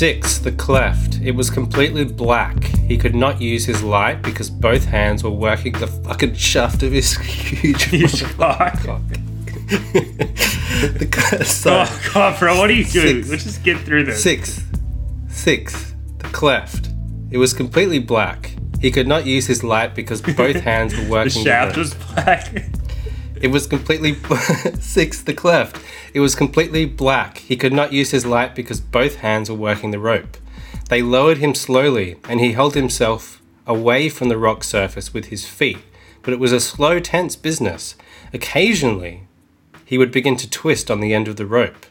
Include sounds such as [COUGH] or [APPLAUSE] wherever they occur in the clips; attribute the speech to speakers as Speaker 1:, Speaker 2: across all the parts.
Speaker 1: Six, the cleft. It was completely black. He could not use his light because both hands were working the fucking shaft of his [LAUGHS] huge
Speaker 2: Huge [LAUGHS] cock.
Speaker 1: the cleft. [LAUGHS] So,
Speaker 2: Oh god, bro, what are you doing?
Speaker 1: Six.
Speaker 2: Let's just get through this.
Speaker 1: Six. Six. The cleft. It was completely black. He could not use his light because both hands were working.
Speaker 2: The shaft
Speaker 1: the-
Speaker 2: was black.
Speaker 1: It was completely six. The cleft. It was completely black. He could not use his light because both hands were working the rope. They lowered him slowly, and he held himself away from the rock surface with his feet. But it was a slow, tense business. Occasionally, he would begin to twist on the end of the rope,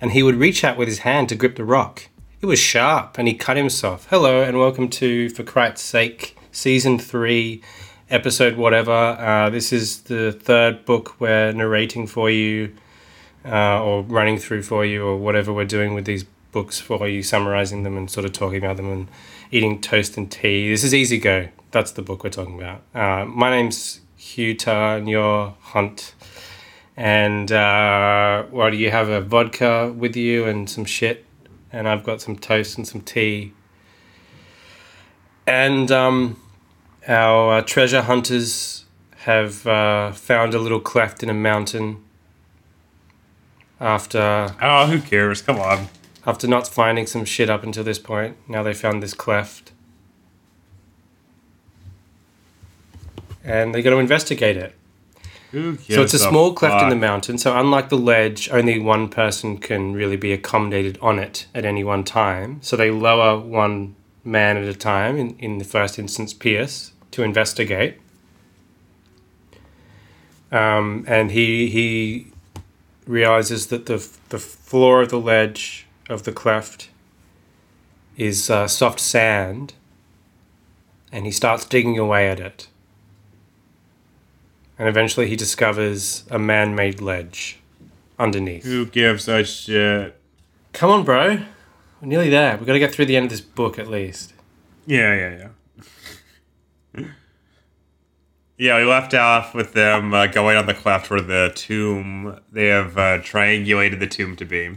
Speaker 1: and he would reach out with his hand to grip the rock. It was sharp, and he cut himself. Hello, and welcome to For Christ's Sake, Season 3, Episode whatever. Uh, this is the third book we're narrating for you, uh, or running through for you, or whatever we're doing with these books for you, summarizing them and sort of talking about them and eating toast and tea. This is Easy Go. That's the book we're talking about. Uh, my name's Hugh Tar, and you're Hunt. And uh, do you have a vodka with you and some shit? And I've got some toast and some tea. And um, our uh, treasure hunters have uh, found a little cleft in a mountain after
Speaker 2: Oh, who cares? Come on.
Speaker 1: after not finding some shit up until this point. Now they found this cleft. And they're going to investigate it.
Speaker 2: Who cares?
Speaker 1: So it's a small cleft in the mountain. So unlike the ledge, only one person can really be accommodated on it at any one time. So they lower one man at a time. In, in the first instance, Pierce to investigate. Um, and he he realizes that the the floor of the ledge of the cleft is uh, soft sand, and he starts digging away at it and eventually he discovers a man-made ledge underneath.
Speaker 2: Who gives a shit?
Speaker 1: Come on, bro. We're nearly there. We've got to get through the end of this book at least.
Speaker 2: Yeah, yeah, yeah. Yeah, we left off with them uh, going on the cleft where the tomb, they have uh, triangulated the tomb to be.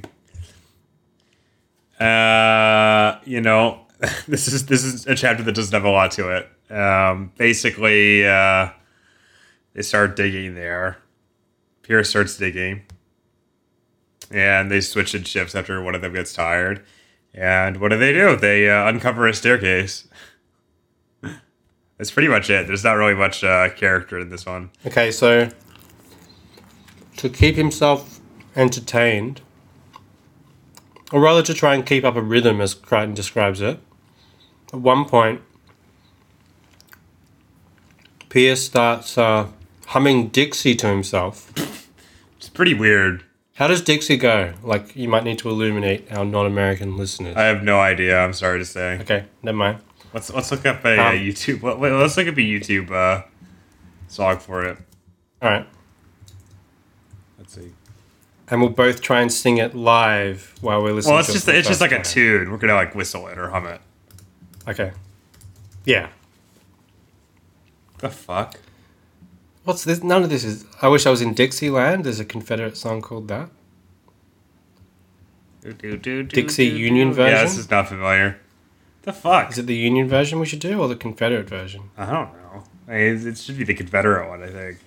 Speaker 2: Uh, you know, [LAUGHS] this is this is a chapter that doesn't have a lot to it. Um, basically, uh, they start digging there. Pierce starts digging, and they switch in shifts after one of them gets tired. And what do they do? They uh, uncover a staircase. [LAUGHS] That's pretty much it. There's not really much uh, character in this one.
Speaker 1: Okay, so to keep himself entertained, or rather to try and keep up a rhythm, as Crichton describes it, at one point, Pierce starts uh, humming Dixie to himself.
Speaker 2: It's pretty weird.
Speaker 1: How does Dixie go? Like, you might need to illuminate our non American listeners.
Speaker 2: I have no idea. I'm sorry to say.
Speaker 1: okay, never mind.
Speaker 2: Let's let's look up a, YouTube. Wait, wait, let's look up a YouTube uh, song for it.
Speaker 1: All right.
Speaker 2: Let's see.
Speaker 1: And we'll both try and sing it live while we're listening
Speaker 2: Well, it's just it's just like a tune. We're gonna like whistle it or hum it.
Speaker 1: Okay. Yeah.
Speaker 2: The fuck?
Speaker 1: What's this? None of this is. I wish I was in Dixieland. There's a Confederate song called that.
Speaker 2: Do, do, do,
Speaker 1: Dixie. Union
Speaker 2: Yeah,
Speaker 1: version?
Speaker 2: this is not familiar. The fuck?
Speaker 1: Is it the Union version we should do or the Confederate version?
Speaker 2: I don't know. I mean, it should be the Confederate one, I think.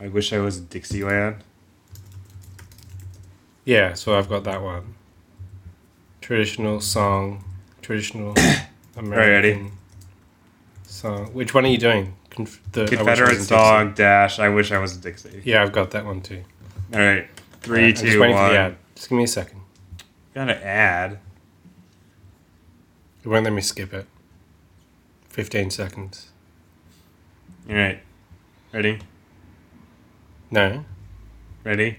Speaker 2: I wish I was in Dixieland.
Speaker 1: Yeah, so I've got that one. traditional song, traditional [COUGHS] American
Speaker 2: ready.
Speaker 1: song. Which one are you doing? Conf- the I Wish I Was
Speaker 2: Confederate
Speaker 1: in
Speaker 2: song dash. I wish I was in Dixie.
Speaker 1: Dixie. Yeah, I've got that one too.
Speaker 2: All right, three,
Speaker 1: just
Speaker 2: two,
Speaker 1: for the ad. Just give me a second.
Speaker 2: Gotta add.
Speaker 1: It won't let me skip it. Fifteen seconds.
Speaker 2: All right, ready,
Speaker 1: No.
Speaker 2: ready.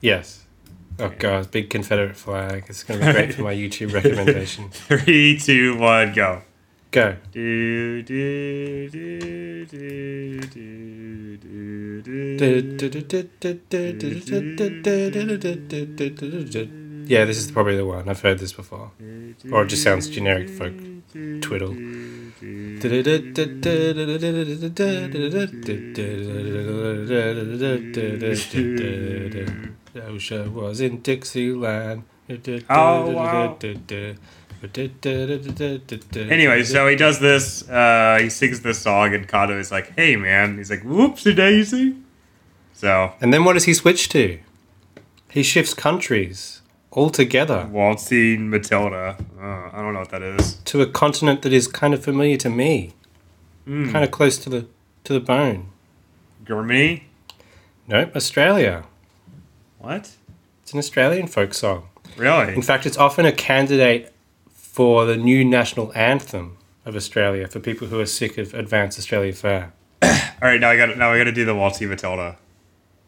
Speaker 1: Yes. Oh god, big Confederate flag. It's gonna be great for my [LAUGHS] YouTube recommendation.
Speaker 2: Three, two, one, go.
Speaker 1: Go.
Speaker 2: Do, do, do, do, do, do.
Speaker 1: Yeah, this is probably the one. I've heard this before. Or it just sounds generic folk twiddle. OSHA was in Dixieland.
Speaker 2: Oh, wow. Anyway, so he does this. Uh, he sings this song, and Kato is like, "Hey, man." He's like, "Whoopsie daisy." So
Speaker 1: And then what does he switch to? He shifts countries altogether
Speaker 2: waltzing Matilda. Uh, I don't know what that is.
Speaker 1: to a continent that is kind of familiar to me,
Speaker 2: Mm.
Speaker 1: kind of close to the to the bone.
Speaker 2: Germany.
Speaker 1: Nope, Australia.
Speaker 2: What?
Speaker 1: It's an Australian folk song.
Speaker 2: Really?
Speaker 1: In fact, it's often a candidate for the new national anthem of Australia for people who are sick of Advanced Australia Fair. [COUGHS]
Speaker 2: All right, now I got now I got to do the waltzing Matilda.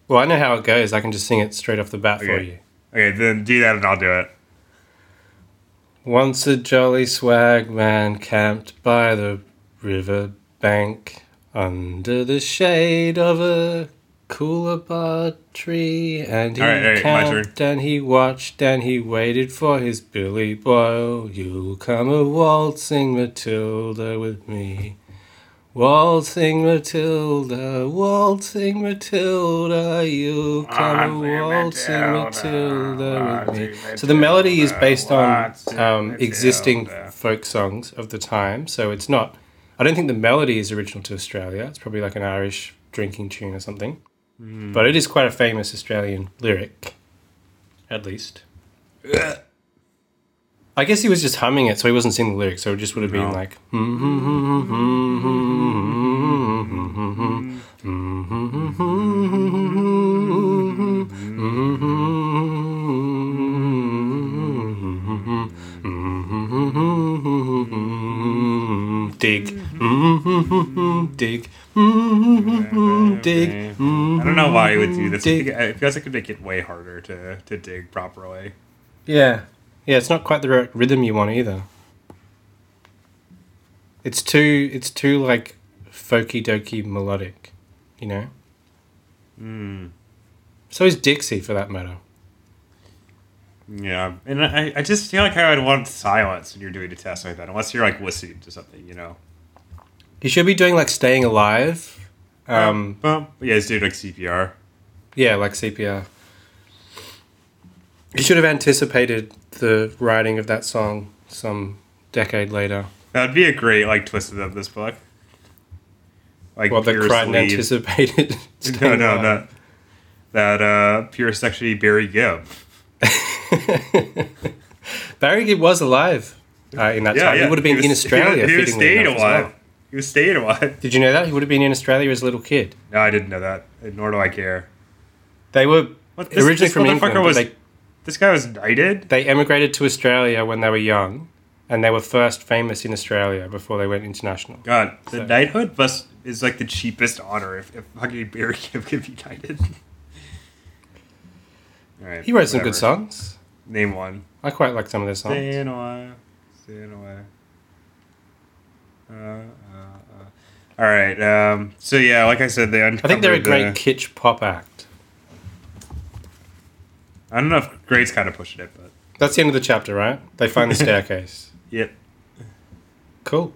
Speaker 1: Well, I know how it goes. I can just sing it straight off the bat for you.
Speaker 2: Okay, then do that, and I'll do it.
Speaker 1: Once a jolly swag man camped by the river bank under the shade of a coolabah tree and he
Speaker 2: All right, all right,
Speaker 1: camped and he watched and he waited for his Billy Boyle. You'll come a waltzing Matilda with me. Waltzing Matilda, waltzing Matilda, you'll come a waltzing Matilda with me. So the melody is based on um, existing folk songs of the time. So it's not. I don't think the melody is original to Australia. It's probably like an Irish drinking tune or something. But it is quite a famous Australian lyric, at least. I guess he was just humming it, so he wasn't singing the lyrics. So it just would have been
Speaker 2: No.
Speaker 1: like. Dig. Dig. Dig.
Speaker 2: I don't know why you would do this. I
Speaker 1: Dig.
Speaker 2: feels like it would make it way harder to, to dig properly.
Speaker 1: Yeah. Yeah, it's not quite the right rhythm you want either. It's too it's too like folky dokey melodic, you know?
Speaker 2: Hmm.
Speaker 1: So is Dixie for that matter.
Speaker 2: Yeah, and I, I just feel like I would want silence when you're doing a test like that, unless you're like listening to something, you know.
Speaker 1: You should be doing like staying alive. Um
Speaker 2: Well, yeah, he's doing like CPR.
Speaker 1: yeah, like CPR. He should have anticipated the writing of that song some decade later.
Speaker 2: That'd be a great like twist of this book. Like
Speaker 1: Well,
Speaker 2: Pierce
Speaker 1: Crichton anticipated. [LAUGHS]
Speaker 2: No, no,
Speaker 1: alive.
Speaker 2: that that uh, Pierce actually Barry Gibb. [LAUGHS]
Speaker 1: Barry Gibb was alive uh, in that time. Yeah. He would have been
Speaker 2: was-
Speaker 1: in Australia.
Speaker 2: He was, he was
Speaker 1: fittingly
Speaker 2: staying
Speaker 1: enough as
Speaker 2: alive.
Speaker 1: well.
Speaker 2: He was staying alive. [LAUGHS]
Speaker 1: Did you know that he would have been in Australia as a little kid?
Speaker 2: No, I didn't know that. Nor do I care.
Speaker 1: They were
Speaker 2: What, this,
Speaker 1: originally
Speaker 2: this
Speaker 1: from England.
Speaker 2: was.
Speaker 1: they,
Speaker 2: This guy was knighted.
Speaker 1: they emigrated to Australia when they were young, and they were first famous in Australia before they went international.
Speaker 2: God, the
Speaker 1: So-
Speaker 2: knighthood must is like the cheapest honor if, if fucking Barry Gibb could be knighted. All right,
Speaker 1: He wrote some good songs.
Speaker 2: Name one.
Speaker 1: I quite like some of their songs.
Speaker 2: Staying away, staying away. Uh, uh, uh. All right. Um, so yeah, like I said, they
Speaker 1: I think they're a great
Speaker 2: the-
Speaker 1: kitsch pop act.
Speaker 2: I don't know if great's kind of pushing it, but
Speaker 1: That's the end of the chapter, right? They find the [LAUGHS] staircase.
Speaker 2: yep.
Speaker 1: Cool.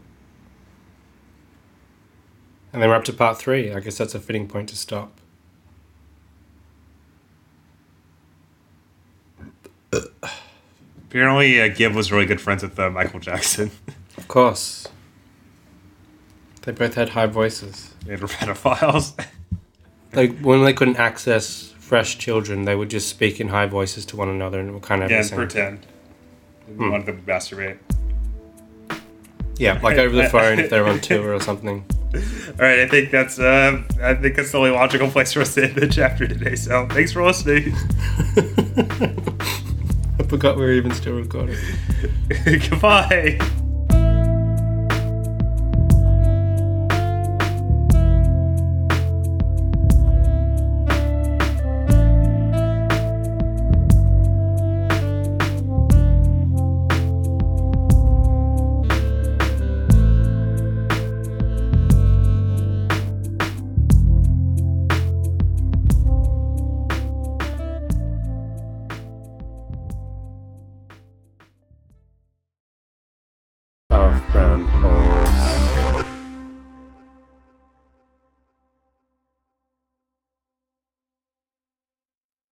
Speaker 1: And then we're up to part three. I guess that's a fitting point to stop.
Speaker 2: Apparently, uh, Gibb was really good friends with uh, Michael Jackson.
Speaker 1: Of course. They both had high voices.
Speaker 2: they were pedophiles. [LAUGHS]
Speaker 1: Like when they couldn't access fresh children, they would just speak in high voices to one another and it would kind of
Speaker 2: yeah, and pretend. We wanted them to masturbate.
Speaker 1: Yeah, like over the [LAUGHS] phone if they're on tour or something. [LAUGHS]
Speaker 2: All right, I think that's uh, I think that's the only logical place for us to end the chapter today. So thanks for listening.
Speaker 1: I forgot we were even still recording.
Speaker 2: Goodbye.